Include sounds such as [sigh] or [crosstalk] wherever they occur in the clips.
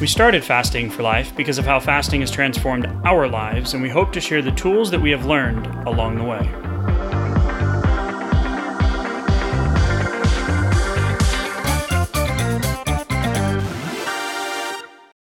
We started Fasting for Life because of how fasting has transformed our lives, and we hope to share the tools that we have learned along the way.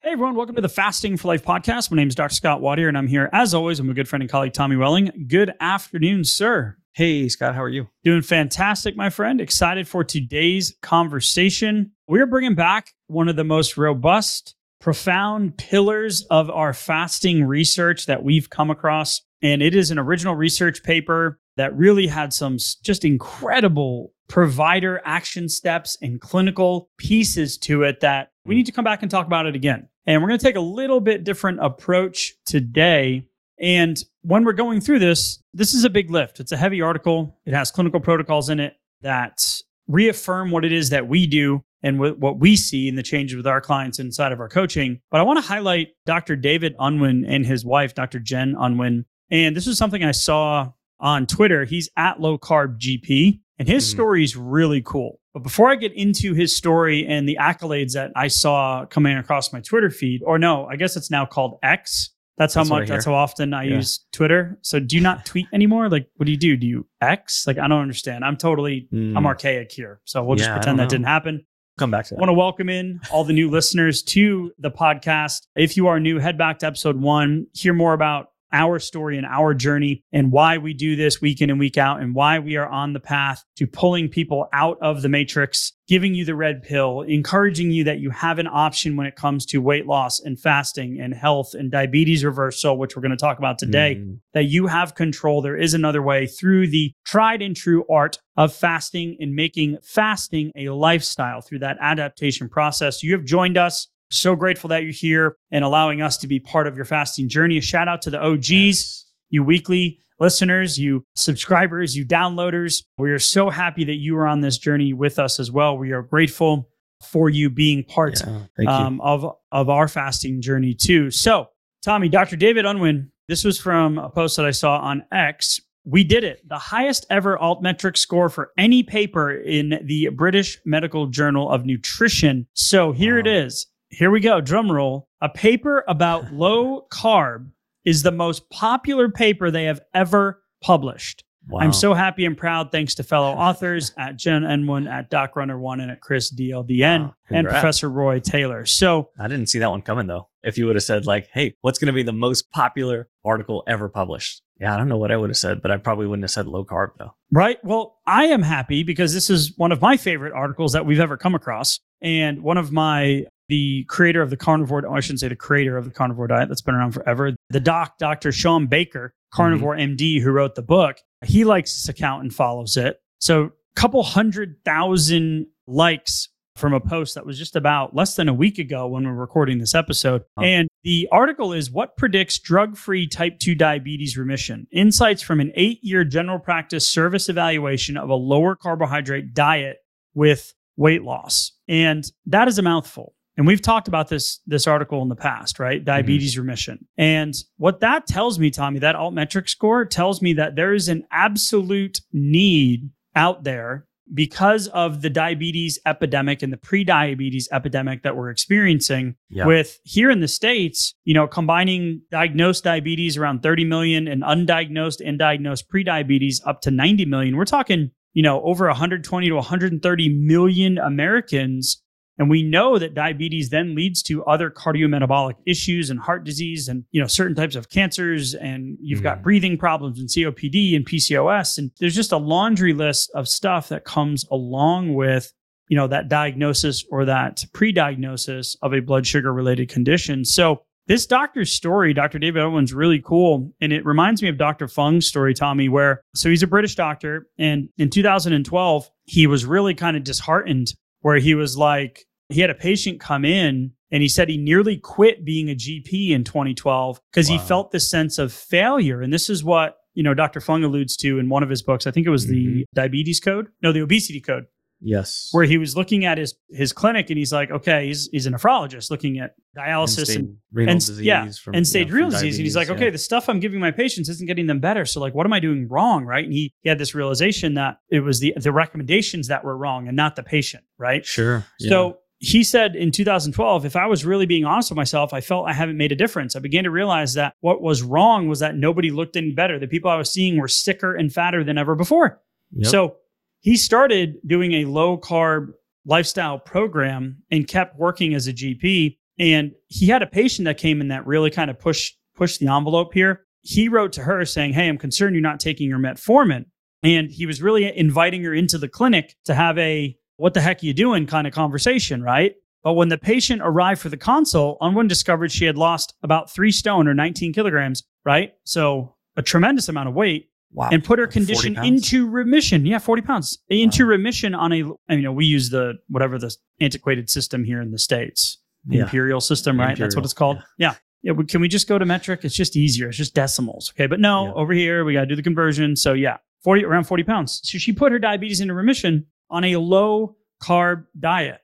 Hey everyone, welcome to the Fasting for Life podcast. My name is Dr. Scott Watier, and I'm here as always with my good friend and colleague Tommy Welling. Good afternoon, sir. Hey, Scott, how are you? Doing fantastic, my friend. Excited for today's conversation. We're bringing back one of the most robust profound pillars of our fasting research that we've come across. And it is an original research paper that really had some just incredible provider action steps and clinical pieces to it that we hmm. need to come back and talk about it again. And we're going to take a little bit different approach today. And when we're going through this, this is a big lift. It's a heavy article. It has clinical protocols in it that reaffirm what it is that we do and what we see in the changes with our clients inside of our coaching. But I want to highlight Dr. David Unwin and his wife, Dr. Jen Unwin. And this is something I saw on Twitter. He's at low carb GP, and his mm-hmm. story is really cool. But before I get into his story and the accolades that I saw coming across my Twitter feed, or no, I guess it's now called X. That's how that's much. That's how often I yeah. use Twitter. So do you not tweet anymore? Like, what do you do? Do you X? Like, I don't understand. I'm totally, mm. I'm archaic here. So we'll yeah, just pretend that didn't happen come back to that. I want to welcome in all the new [laughs] listeners to the podcast. If you are new, head back to episode one, hear more about our story and our journey and why we do this week in and week out and why we are on the path to pulling people out of the matrix, giving you the red pill, encouraging you that you have an option when it comes to weight loss and fasting and health and diabetes reversal, which we're going to talk about today, mm. that you have control. There is another way through the tried and true art of fasting and making fasting a lifestyle through that adaptation process. You have joined us so grateful that you're here and allowing us to be part of your fasting journey. A shout out to the OGs, yes. you weekly listeners, you subscribers, you downloaders. We are so happy that you are on this journey with us as well. We are grateful for you being part yeah, um, of, of our fasting journey too. So, Tommy, Dr. David Unwin, this was from a post that I saw on X. We did it. The highest ever altmetric score for any paper in the British Medical Journal of Nutrition. So here wow. it is here we go, drum roll. A paper about [laughs] low carb is the most popular paper they have ever published. Wow. I'm so happy and proud, thanks to fellow [laughs] authors at Jen N1, at Doc Runner One, and at Chris DLDN, wow. and Professor Roy Taylor. So I didn't see that one coming though. If you would have said like, "Hey, what's going to be the most popular article ever published?" Yeah, I don't know what I would have said, but I probably wouldn't have said low carb though. Right. Well, I am happy because this is one of my favorite articles that we've ever come across. And one of my the creator of the carnivore, oh, I shouldn't say the creator of the carnivore diet that's been around forever, the doc, Dr. Shawn Baker, carnivore mm-hmm. MD, who wrote the book, he likes this account and follows it. So a couple hundred thousand likes from a post that was just about less than a week ago when we're recording this episode. And the article is What Predicts Drug Free Type 2 Diabetes Remission? Insights from an eight year general practice service evaluation of a lower carbohydrate diet with weight loss. And that is a mouthful. And we've talked about this this article in the past, right? Mm-hmm. Diabetes mm-hmm. remission. And what that tells me, Tommy, that altmetric score tells me that there is an absolute need out there because of the diabetes epidemic and the pre-diabetes epidemic that we're experiencing yeah. with here in the states you know combining diagnosed diabetes around 30 million and undiagnosed and diagnosed pre-diabetes up to 90 million we're talking you know over 120 to 130 million americans and we know that diabetes then leads to other cardiometabolic issues and heart disease and, you know, certain types of cancers. And you've mm. got breathing problems and COPD and PCOS. And there's just a laundry list of stuff that comes along with, you know, that diagnosis or that pre-diagnosis of a blood sugar related condition. So this doctor's story, Dr. David Unwin's really cool. And it reminds me of Dr. Fung's story, Tommy, where so he's a British doctor. And in 2012, he was really kind of disheartened where he was like, he had a patient come in and he said he nearly quit being a GP in 2012 because wow. he felt this sense of failure. And this is what you know Dr. Fung alludes to in one of his books. I think it was the mm-hmm. diabetes code, no, the obesity code, Yes. where he was looking at his his clinic and he's like, okay, he's he's a nephrologist looking at dialysis and renal and- disease yeah, from end stage yeah, from renal disease. And he's like, diabetes, okay, the stuff I'm giving my patients isn't getting them better. So like, what am I doing wrong, right? And he, he had this realization that it was the the recommendations that were wrong and not the patient, right? Sure. yeah. He said in 2012, if I was really being honest with myself, I felt I haven't made a difference. I began to realize that what was wrong was that nobody looked any better. The people I was seeing were sicker and fatter than ever before. Yep. So he started doing a low carb lifestyle program and kept working as a GP. And he had a patient that came in that really kind of pushed pushed the envelope here. He wrote to her saying, Hey, I'm concerned you're not taking your metformin. And he was really inviting her into the clinic to have a what the heck are you doing kind of conversation, right? But when the patient arrived for the consult, Unwin discovered she had lost about three stone or 19 kilograms, right? So a tremendous amount of weight wow. and put her Like condition into remission. Yeah, 40 pounds into remission on a, you know, we use the whatever the antiquated system here in the States, the Yeah. imperial system, right? That's what it's called. Yeah. Yeah. we- can we just go to metric? It's just easier. It's just decimals. Okay. But no, Yeah. over here, we got to do the conversion. So yeah, 40, around 40 pounds. So she put her diabetes into remission on a low carb diet.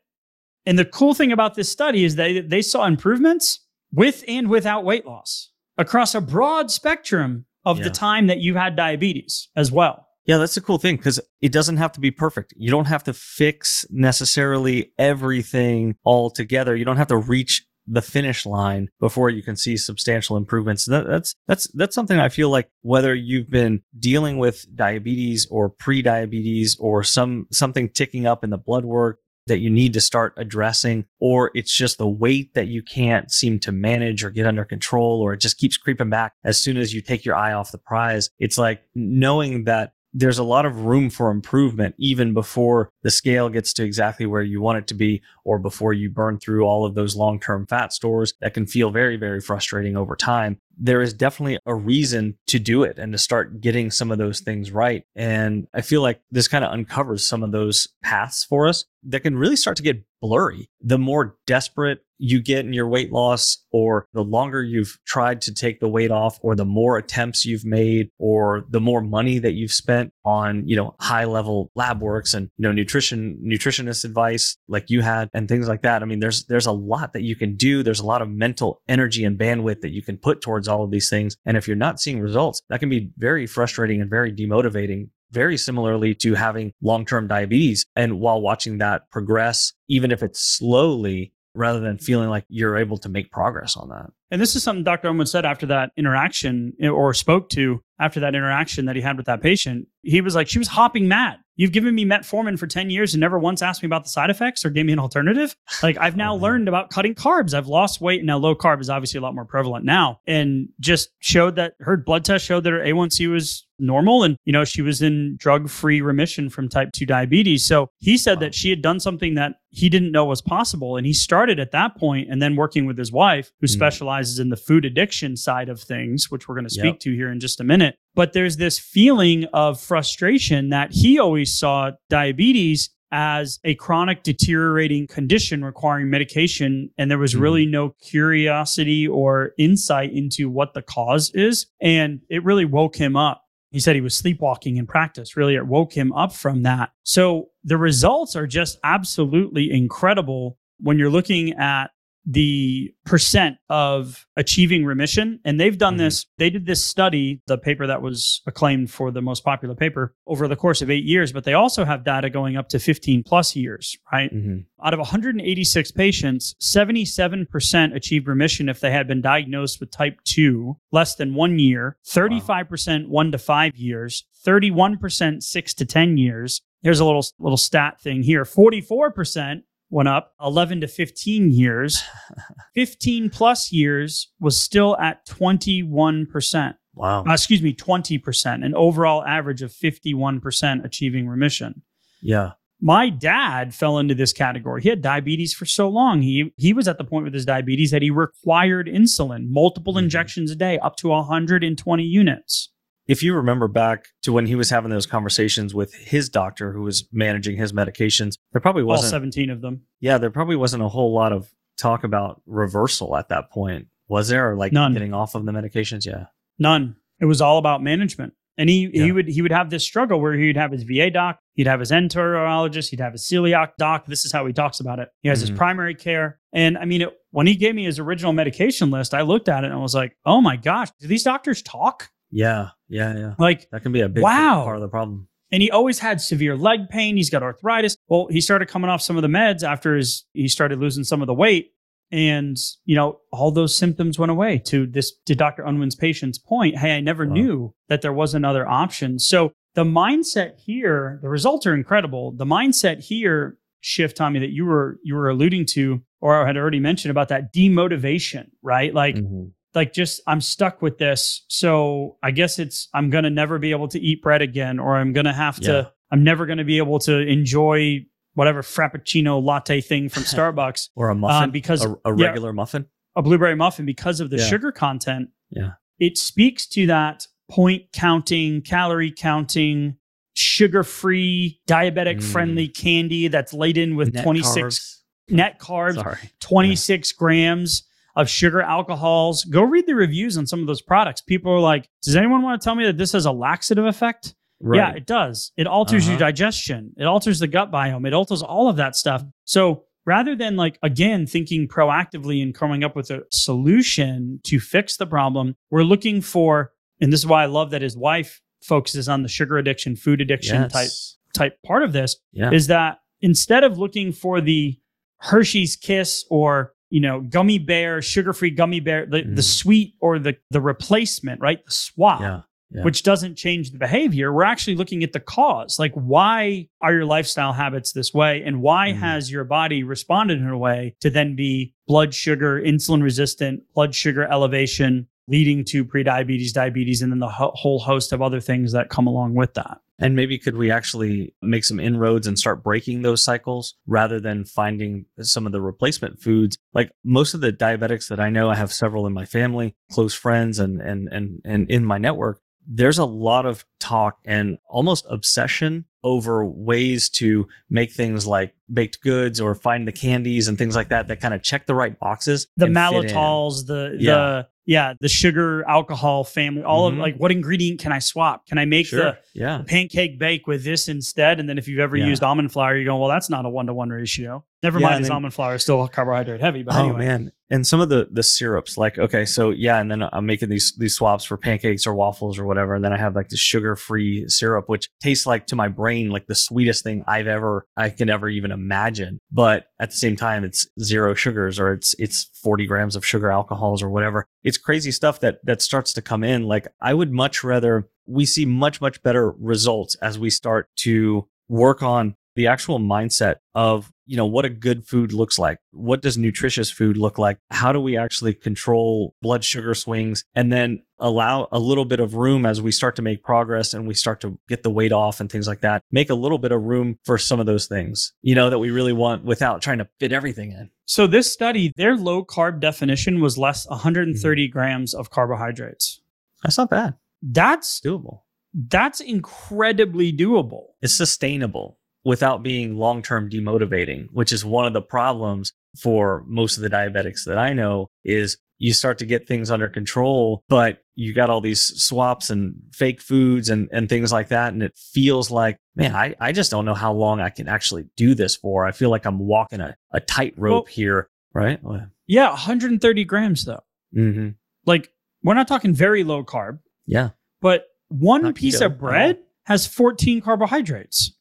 And the cool thing about this study is that they saw improvements with and without weight loss across a broad spectrum of Yeah. the time that you had diabetes as well. Yeah, that's the cool thing because it doesn't have to be perfect. You don't have to fix necessarily everything all together. You don't have to reach the finish line before you can see substantial improvements. That, that's that's that's something I feel like whether you've been dealing with diabetes or pre-diabetes or some something ticking up in the blood work that you need to start addressing or it's just the weight that you can't seem to manage or get under control or it just keeps creeping back as soon as you take your eye off the prize. It's like knowing that there's a lot of room for improvement even before the scale gets to exactly where you want it to be or before you burn through all of those long-term fat stores that can feel very very frustrating over time. There is definitely a reason to do it and to start getting some of those things right. And i feel like this kind of uncovers some of those paths for us that can really start to get blurry. The more desperate you get in your weight loss or the longer you've tried to take the weight off or the more attempts you've made or the more money that you've spent on you know high level lab works and you know nutrition nutritionist advice like you had and things like that. I mean there's there's a lot that you can do. There's a lot of mental energy and bandwidth that you can put towards all of these things. And if you're not seeing results that can be very frustrating and very demotivating very similarly to having long-term diabetes. And while watching that progress even if it's slowly rather than feeling like you're able to make progress on that And this is something Dr. Unwin said after that interaction or spoke to after that interaction that he had with that patient. He was like, she was hopping mad. You've given me metformin for 10 years and never once asked me about the side effects or gave me an alternative. Like I've now Oh, learned about cutting carbs. I've lost weight and now low carb is obviously a lot more prevalent now and just showed that her blood test showed that her A1C was normal and you know she was in drug-free remission from type 2 diabetes. So he said Wow. that she had done something that he didn't know was possible and he started at that point and then working with his wife who Mm. Specializes in the food addiction side of things, which we're going to speak Yep. to here in just a minute. But there's this feeling of frustration that he always saw diabetes as a chronic deteriorating condition requiring medication. And there was Mhm. really no curiosity or insight into what the cause is. And it really woke him up. He said he was sleepwalking in practice. Really, it woke him up from that. So the results are just absolutely incredible when you're looking at the percent of achieving remission. And they've done Mhm. this, they did this study, the paper that was acclaimed for the most popular paper over the course of eight years, but they also have data going up to 15 plus years, right? mm-hmm. Out of 186 patients, 77% achieved remission if they had been diagnosed with type 2 less than one year, 35% one to five years, 31% six to 10 years. Here's a little, little stat thing here 44% went up 11 to 15 years. [laughs] 15 plus years was still at 21%. wow Uh, excuse me, 20%, an overall average of 51% achieving remission yeah my dad fell into this category. He had diabetes for so long. He he was at the point with his diabetes that he required insulin, multiple Mhm. injections a day, up to 120 units. If you remember back to when he was having those conversations with his doctor who was managing his medications, there probably wasn't all 17 of them. yeah, there probably wasn't a whole lot of talk about reversal at that point. Was there or like None. getting off of the medications? Yeah. None. It was all about management. And he Yeah. he would he would have this struggle where he'd have his VA doc, he'd have his enterologist, he'd have his celiac doc. This is how he talks about it. He has his Mhm. primary care, and I mean, it, when he gave me his original medication list, I looked at it and I was like, "Oh my gosh, do these doctors talk?" Yeah, yeah, yeah. Like, That can be a big Wow. part of the problem. and he always had severe leg pain. He's got arthritis. Well, he started coming off some of the meds after his he started losing some of the weight. And, you know, all those symptoms went away to this to Dr. Unwin's patient's point. Hey, I never Wow. knew that there was another option. So the mindset here, the results are incredible. The mindset here shift, Tommy, that you were you were alluding to or had already mentioned about that demotivation, right? Like Mhm. Like just I'm stuck with this. So I guess it's I'm gonna never be able to eat bread again, or I'm gonna have to I'm never gonna be able to enjoy whatever frappuccino latte thing from [laughs] Starbucks, Or a muffin, um, because a, a yeah, regular muffin. a blueberry muffin because of the Yeah. sugar content. Yeah. It speaks to that point counting, calorie counting, sugar free, diabetic Mm. friendly candy that's laden with Net 26 carbs. net carbs, Sorry. 26 grams of sugar alcohols. Go read the reviews on some of those products. People are like, does anyone want to tell me that this has a laxative effect? Right. Yeah, it does. It alters your Uh-huh. digestion, it alters the gut biome, it alters all of that stuff. So rather than like, again, thinking proactively and coming up with a solution to fix the problem, we're looking for, and this is why I love that his wife focuses on the sugar addiction, food addiction type type part of this Yeah. is that instead of looking for the Hershey's Kiss or you know gummy bear, sugar-free gummy bear, the, the Mhm. sweet or the the replacement, right? The swap, yeah. Yeah. which doesn't change the behavior. We're actually looking at the cause, like why are your lifestyle habits this way, and why Mhm. has your body responded in a way to then be blood sugar, insulin resistant, blood sugar elevation, leading to prediabetes, diabetes, and then the ho- whole host of other things that come along with that. And maybe could we actually make some inroads and start breaking those cycles rather than finding some of the replacement foods? Like most of the diabetics that I know, I have several in my family, close friends, and and and and in my network. There's a lot of talk and almost obsession over ways to make things like baked goods or find the candies and things like that that kind of check the right boxes. the and fit in. maltitols, the Yeah. the yeah, the sugar alcohol family, all Mhm. of like what ingredient can I swap? Can I make Sure. the yeah. pancake bake with this instead? And then if you've ever Yeah. used almond flour, you're going, well, that's not a one to one ratio. Never Yeah, mind, and is then- almond flour is still carbohydrate heavy, but oh anyway. man and some of the the syrups like okay so yeah and then i'm making these these swaps for pancakes or waffles or whatever and then i have like the sugar free syrup which tastes like to my brain like the sweetest thing i've ever i can ever even imagine. But at the same time it's zero sugars or it's it's 40 grams of sugar alcohols or whatever. It's crazy stuff that that starts to come in. Like i would much rather we see much much better results as we start to work on the actual mindset of you know what a good food looks like. What does nutritious food look like? How do we actually control blood sugar swings? And then allow a little bit of room as we start to make progress and we start to get the weight off and things like that. Make a little bit of room for some of those things you know that we really want without trying to fit everything in. So this study, their low carb definition was less 130 Mm-hmm. grams of carbohydrates. that's not bad. That's doable. That's incredibly doable. it's sustainable without being long-term demotivating which is one of the problems for most of the diabetics that i know is you start to get things under control but you got all these swaps and fake foods and, and things like that and it feels like man I, I just don't know how long i can actually do this for i feel like i'm walking a, a tightrope Well- here right Yeah, 130 grams though. mm-hmm. Like we're not talking very low carb. yeah but one Not piece keto of bread has 14 carbohydrates.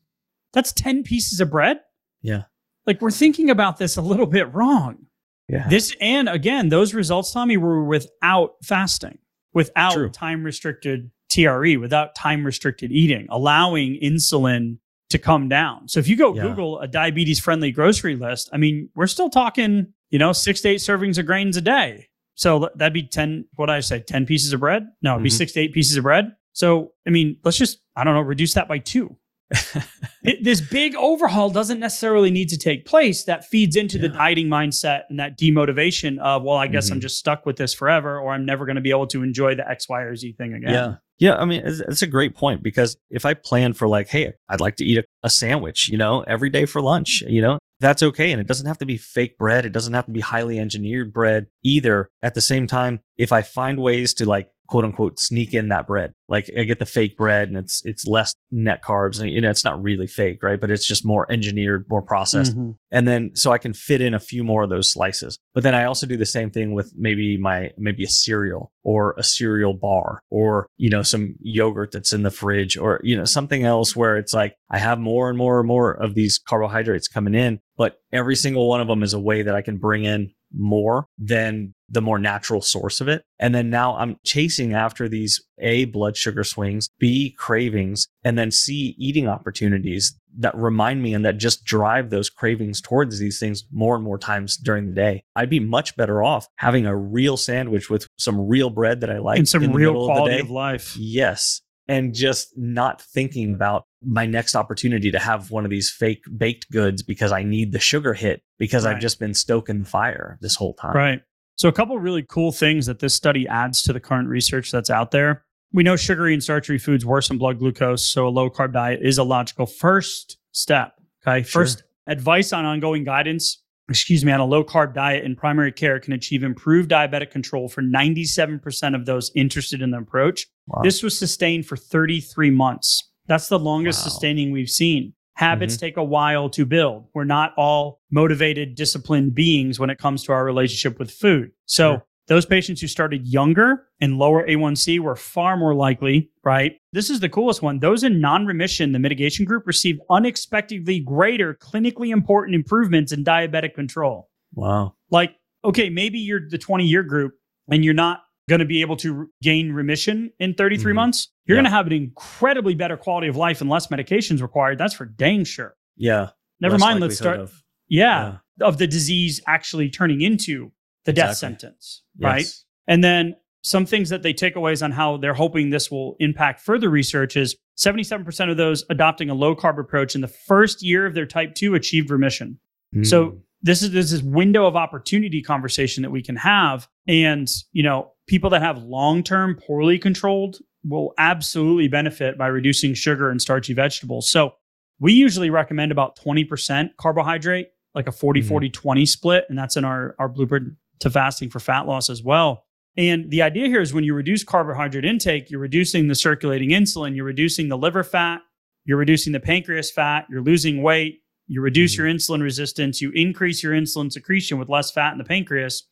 That's 10 pieces of bread. Yeah. Like we're thinking about this a little bit wrong. yeah This, and again, those results, Tommy, were without fasting, without True. time restricted TRE, without time restricted eating, allowing insulin to come down. So if you go Yeah. Google a diabetes friendly grocery list, I mean, we're still talking, you know, six to eight servings of grains a day. So that'd be 10, what did I say, 10 pieces of bread? No, it'd be Mhm. six to eight pieces of bread. So, I mean, let's just, I don't know, reduce that by two. [laughs] This big overhaul doesn't necessarily need to take place. That feeds into the Yeah. dieting mindset and that demotivation of, well, I guess I'm Mhm. just stuck with this forever, or I'm never going to be able to enjoy the X, Y, or Z thing again. Yeah. Yeah. I mean, it's, it's a great point because if I plan for like, hey, I'd like to eat a, a sandwich, you know, every day for lunch, you know, that's okay. And it doesn't have to be fake bread. It doesn't have to be highly engineered bread either. At the same time, if I find ways to like quote unquote sneak in that bread. Like I get the fake bread and it's it's less net carbs and you know it's not really fake, right? But it's just more engineered, more processed. Mhm. And then so I can fit in a few more of those slices. But then I also do the same thing with maybe my maybe a cereal or a cereal bar or you know some yogurt that's in the fridge or you know something else where it's like I have more and more and more of these carbohydrates coming in, but every single one of them is a way that I can bring in more than the more natural source of it. And then now I'm chasing after these A, blood sugar swings, B, cravings, and then C, eating opportunities that remind me and that just drive those cravings towards these things more and more times during the day. I'd be much better off having a real sandwich with some real bread that I like and some in the real of quality day. of life. Yes. And just not thinking about my next opportunity to have one of these fake baked goods because I need the sugar hit because I've just been stoking the fire this whole time. Right. So, a couple really cool things that this study adds to the current research that's out there. We know sugary and starchy foods worsen blood glucose, so a low carb diet is a logical first step. Okay. Sure. First advice on ongoing guidance, excuse me, on a low carb diet in primary care can achieve improved diabetic control for 97% of those interested in the approach. Wow. This was sustained for 33 months. That's the longest Wow. sustaining we've seen. Habits mm-hmm. take a while to build. We're not all motivated, disciplined beings when it comes to our relationship with food. So, Sure. those patients who started younger and lower A1C were far more likely, right? This is the coolest one. Those in non remission, the mitigation group, received unexpectedly greater clinically important improvements in diabetic control wow. like okay maybe you're the 20 year group and you're not going to be able to gain remission in 33 Mhm. months you're Yeah. going to have an incredibly better quality of life and less medications required that's for dang sure Yeah. never Less mind let's start of- yeah, of the disease actually turning into the death Exactly. sentence right and then some things that they take away is on how they're hoping this will impact further research is 77% of those adopting a low carb approach in the first year of their type 2 achieved remission so Mm. this is this is window of opportunity conversation that we can have and you know people that have long-term poorly controlled will absolutely benefit by reducing sugar and starchy vegetables so we usually recommend about 20% carbohydrate like a 40 Mhm. 40 20 split and that's in our our blueprint to fasting for fat loss as well and the idea here is when you reduce carbohydrate intake you're reducing the circulating insulin you're reducing the liver fat you're reducing the pancreas fat you're losing weight you reduce Mhm. your insulin resistance, you increase your insulin secretion with less fat in the pancreas,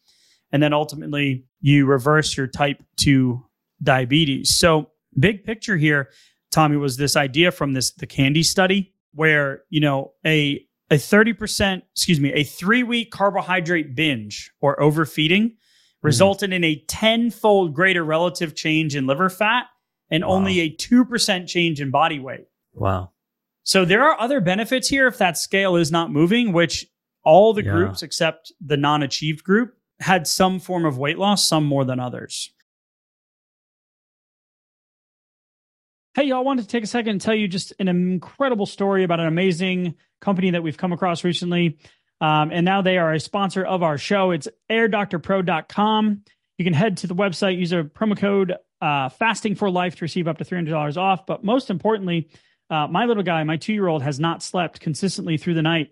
and then ultimately you reverse your type 2 diabetes. So, big picture here, Tommy, was this idea from this the candy study where, you know, a a 30%, excuse me, a 3-week carbohydrate binge or overfeeding mm-hmm. resulted in a 10-fold greater relative change in liver fat and Wow. only a 2% change in body weight. Wow. So there are other benefits here if that scale is not moving, which all the Yeah. groups except the non achieved group had some form of weight loss, some more than others. Hey, y'all, wanted to take a second and tell you just an incredible story about an amazing company that we've come across recently. Um, and now they are a sponsor of our show. It's airdoctorpro.com. You can head to the website, use a promo code uh, fasting for life to receive up to $300 off. But most importantly, uh, my little guy, my two year old, has not slept consistently through the night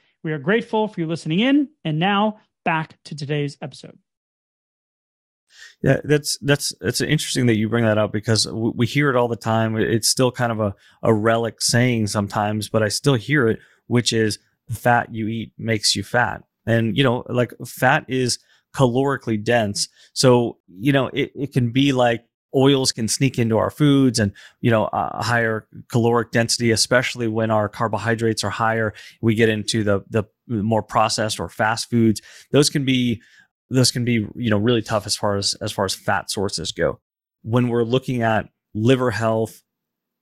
We are grateful for you listening in. And now back to today's episode. Yeah, that's that's it's interesting that you bring that up because we hear it all the time. It's still kind of a, a relic saying sometimes, but I still hear it, which is fat you eat makes you fat. And you know, like fat is calorically dense. So, you know, it, it can be like oils can sneak into our foods and you know a higher caloric density especially when our carbohydrates are higher we get into the the more processed or fast foods. Those can be those can be you know really tough as far as as far as fat sources go. When we're looking at liver health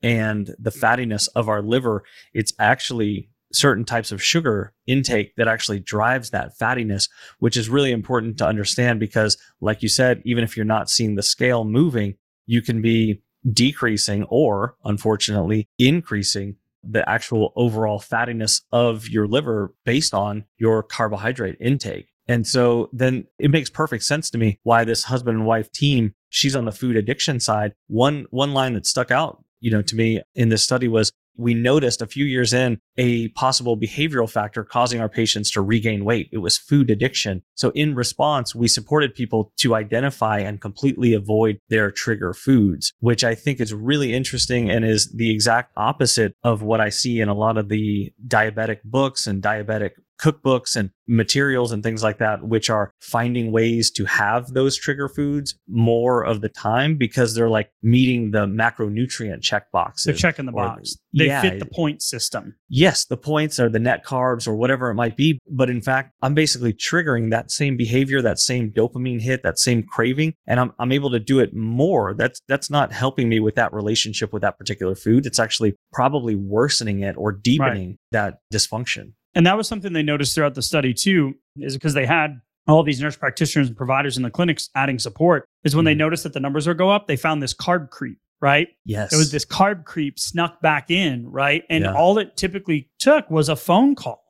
and the fattiness of our liver it's actually certain types of sugar intake that actually drives that fattiness which is really important to understand because like you said even if you're not seeing the scale moving you can be decreasing or unfortunately increasing the actual overall fattiness of your liver based on your carbohydrate intake and so then it makes perfect sense to me why this husband and wife team, she's on the food addiction side. One one line that stuck out, you know, to me in this study was we noticed a few years in a possible behavioral factor causing our patients to regain weight. It was food addiction. So in response, we supported people to identify and completely avoid their trigger foods, which I think is really interesting and is the exact opposite of what I see in a lot of the diabetic books and diabetic cookbooks and materials and things like that, which are finding ways to have those trigger foods more of the time because they're like meeting the macronutrient check boxes. They're checking the box. They yeah, fit the point system. Yes, the points are the net carbs or whatever it might be. But in fact, I'm basically triggering that same behavior, that same dopamine hit, that same craving, and I'm, I'm able to do it more. That's that's not helping me with that relationship with that particular food. It's actually probably worsening it or deepening right. that dysfunction. And that was something they noticed throughout the study too, is because they had all these nurse practitioners and providers in the clinics adding support, is when mm. they noticed that the numbers would go up, they found this carb creep, right? Yes. It was this carb creep snuck back in, right? And yeah. all it typically took was a phone call.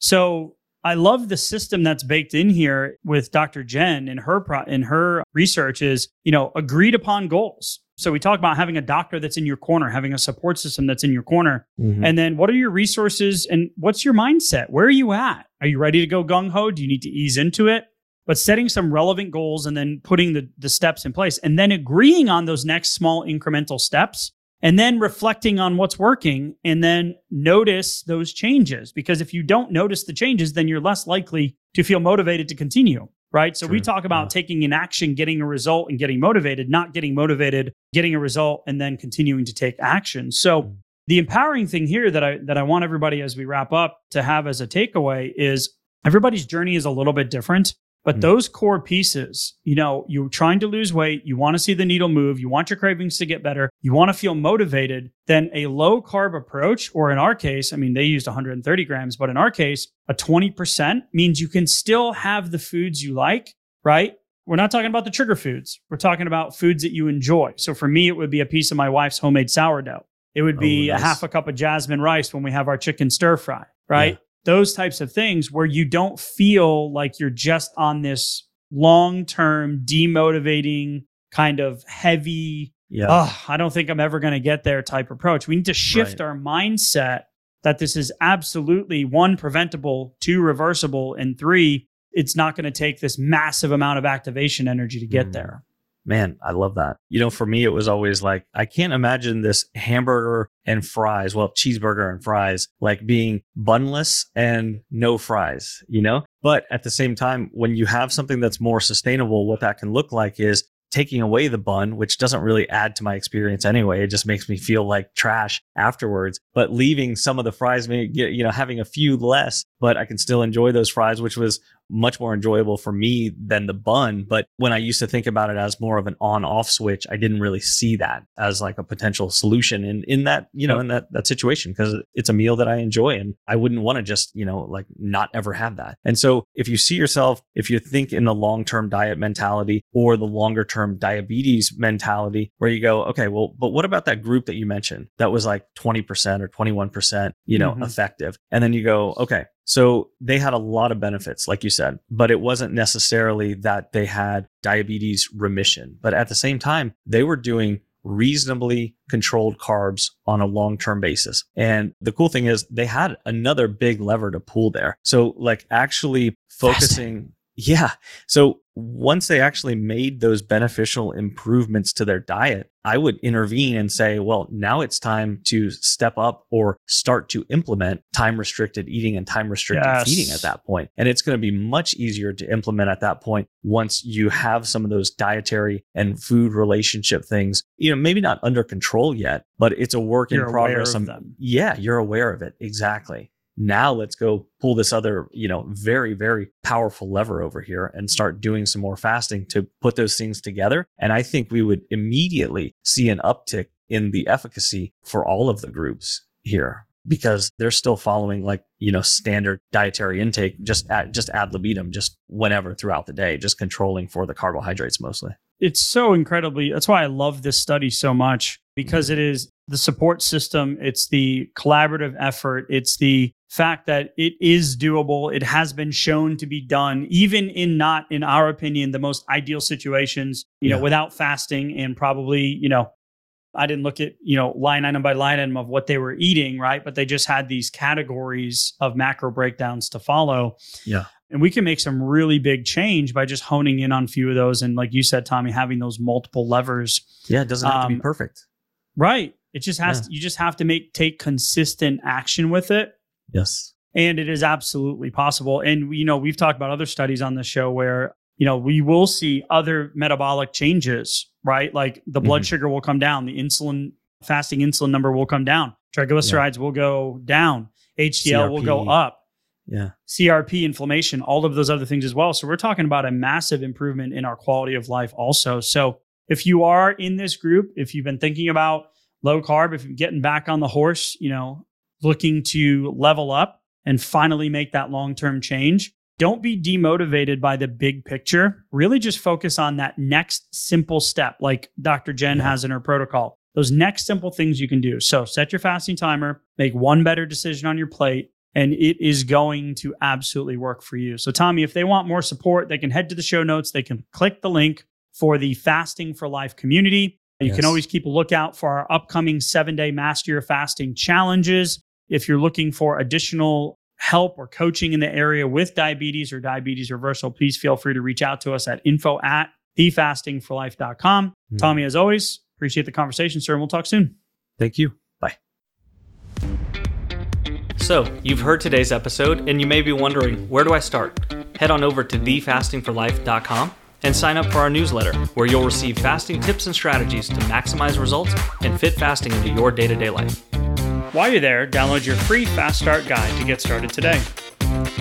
So I love the system that's baked in here with Dr. Jen in her pro- in her research is, you know, agreed upon goals. So we talk about having a doctor that's in your corner, having a support system that's in your corner. Mm-hmm. And then what are your resources and what's your mindset? Where are you at? Are you ready to go gung ho? Do you need to ease into it? But setting some relevant goals and then putting the, the steps in place and then agreeing on those next small incremental steps and then reflecting on what's working and then notice those changes. Because if you don't notice the changes, then you're less likely to feel motivated to continue right? So True. we talk about yeah. taking an action, getting a result, and getting motivated, not getting motivated, getting a result, and then continuing to take action. So mm. the empowering thing here that I that I want everybody as we wrap up to have as a takeaway is everybody's journey is a little bit different. But mm. those core pieces, you know, you're trying to lose weight, you want to see the needle move, you want your cravings to get better, you want to feel motivated, then a low carb approach, or in our case, I mean, they used 130 grams, but in our case, a 20% means you can still have the foods you like, right? We're not talking about the trigger foods. We're talking about foods that you enjoy. So for me, it would be a piece of my wife's homemade sourdough. It would be oh, nice. a half a cup of jasmine rice when we have our chicken stir fry, right? Yeah those types of things where you don't feel like you're just on this long term, demotivating, kind of heavy, yeah. oh, I don't think I'm ever going to get there type approach. We need to shift right. our mindset that this is absolutely one, preventable, two, reversible, and three, it's not going to take this massive amount of activation energy to get mm. there. Man, I love that. You know, for me, it was always like, I can't imagine this hamburger and fries, well, cheeseburger and fries, like being bunless and no fries, you know? But at the same time, when you have something that's more sustainable, what that can look like is taking away the bun, which doesn't really add to my experience anyway. It just makes me feel like trash afterwards. But leaving some of the fries, you know, having a few less, but I can still enjoy those fries, which was much more enjoyable for me than the bun. But when I used to think about it as more of an on off switch, I didn't really see that as like a potential solution in, in that, you know, in that, that situation, because it's a meal that I enjoy and I wouldn't want to just, you know, like not ever have that. And so if you see yourself, if you think in the long term diet mentality or the longer term diabetes mentality, where you go, okay, well, but what about that group that you mentioned that was like 20% or 21%, you know, mm-hmm. effective? And then you go, okay, so they had a lot of benefits, like you said, but it wasn't necessarily that they had diabetes remission. But at the same time, they were doing reasonably controlled carbs on a long term basis. And the cool thing is they had another big lever to pull there. So, like, actually focusing. Yeah. So once they actually made those beneficial improvements to their diet, I would intervene and say, well, now it's time to step up or start to implement time restricted eating and time restricted yes. feeding at that point. And it's going to be much easier to implement at that point once you have some of those dietary and food relationship things, you know, maybe not under control yet, but it's a work you're in progress. Yeah, you're aware of it. Exactly now let's go pull this other you know very very powerful lever over here and start doing some more fasting to put those things together. And i think we would immediately see an uptick in the efficacy for all of the groups here because they're still following like you know standard dietary intake just at just ad libitum just whenever throughout the day just controlling for the carbohydrates mostly. It's so incredibly that's why i love this study so much because mm-hmm. it is the support system it's the collaborative effort it's the fact that it is doable. It has been shown to be done, even in not, in our opinion, the most ideal situations, you yeah. know, without fasting and probably, you know, I didn't look at, you know, line item by line item of what they were eating, right? But they just had these categories of macro breakdowns to follow. Yeah. And we can make some really big change by just honing in on a few of those. And like you said, Tommy, having those multiple levers. Yeah, it doesn't have um, to be um, perfect. Right. It just has yeah. to, you just have to make take consistent action with it Yes. And it is absolutely possible. And, you know, we've talked about other studies on the show where, you know, we will see other metabolic changes, right? Like the blood mm-hmm. sugar will come down, the insulin, fasting insulin number will come down, triglycerides yeah. will go down, HDL CRP. will go up. Yeah. CRP, inflammation, all of those other things as well. So we're talking about a massive improvement in our quality of life also. So if you are in this group, if you've been thinking about low carb, if you're getting back on the horse, you know, looking to level up and finally make that long term change, don't be demotivated by the big picture. Really just focus on that next simple step, like Dr. Jen has in her protocol. Those next simple things you can do. So set your fasting timer, make one better decision on your plate, and it is going to absolutely work for you. So, Tommy, if they want more support, they can head to the show notes. They can click the link for the Fasting for Life community. You yes. can always keep a lookout for our upcoming seven day Master Your Fasting challenges. If you're looking for additional help or coaching in the area with diabetes or diabetes reversal, please feel free to reach out to us at info at thefastingforlife.com. Mm-hmm. Tommy, as always, appreciate the conversation, sir, and we'll talk soon. Thank you. Bye. So, you've heard today's episode, and you may be wondering, where do I start? Head on over to thefastingforlife.com and sign up for our newsletter, where you'll receive fasting tips and strategies to maximize results and fit fasting into your day to day life. While you're there, download your free Fast Start guide to get started today.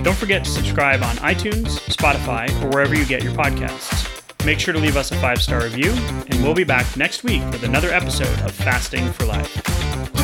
Don't forget to subscribe on iTunes, Spotify, or wherever you get your podcasts. Make sure to leave us a five star review, and we'll be back next week with another episode of Fasting for Life.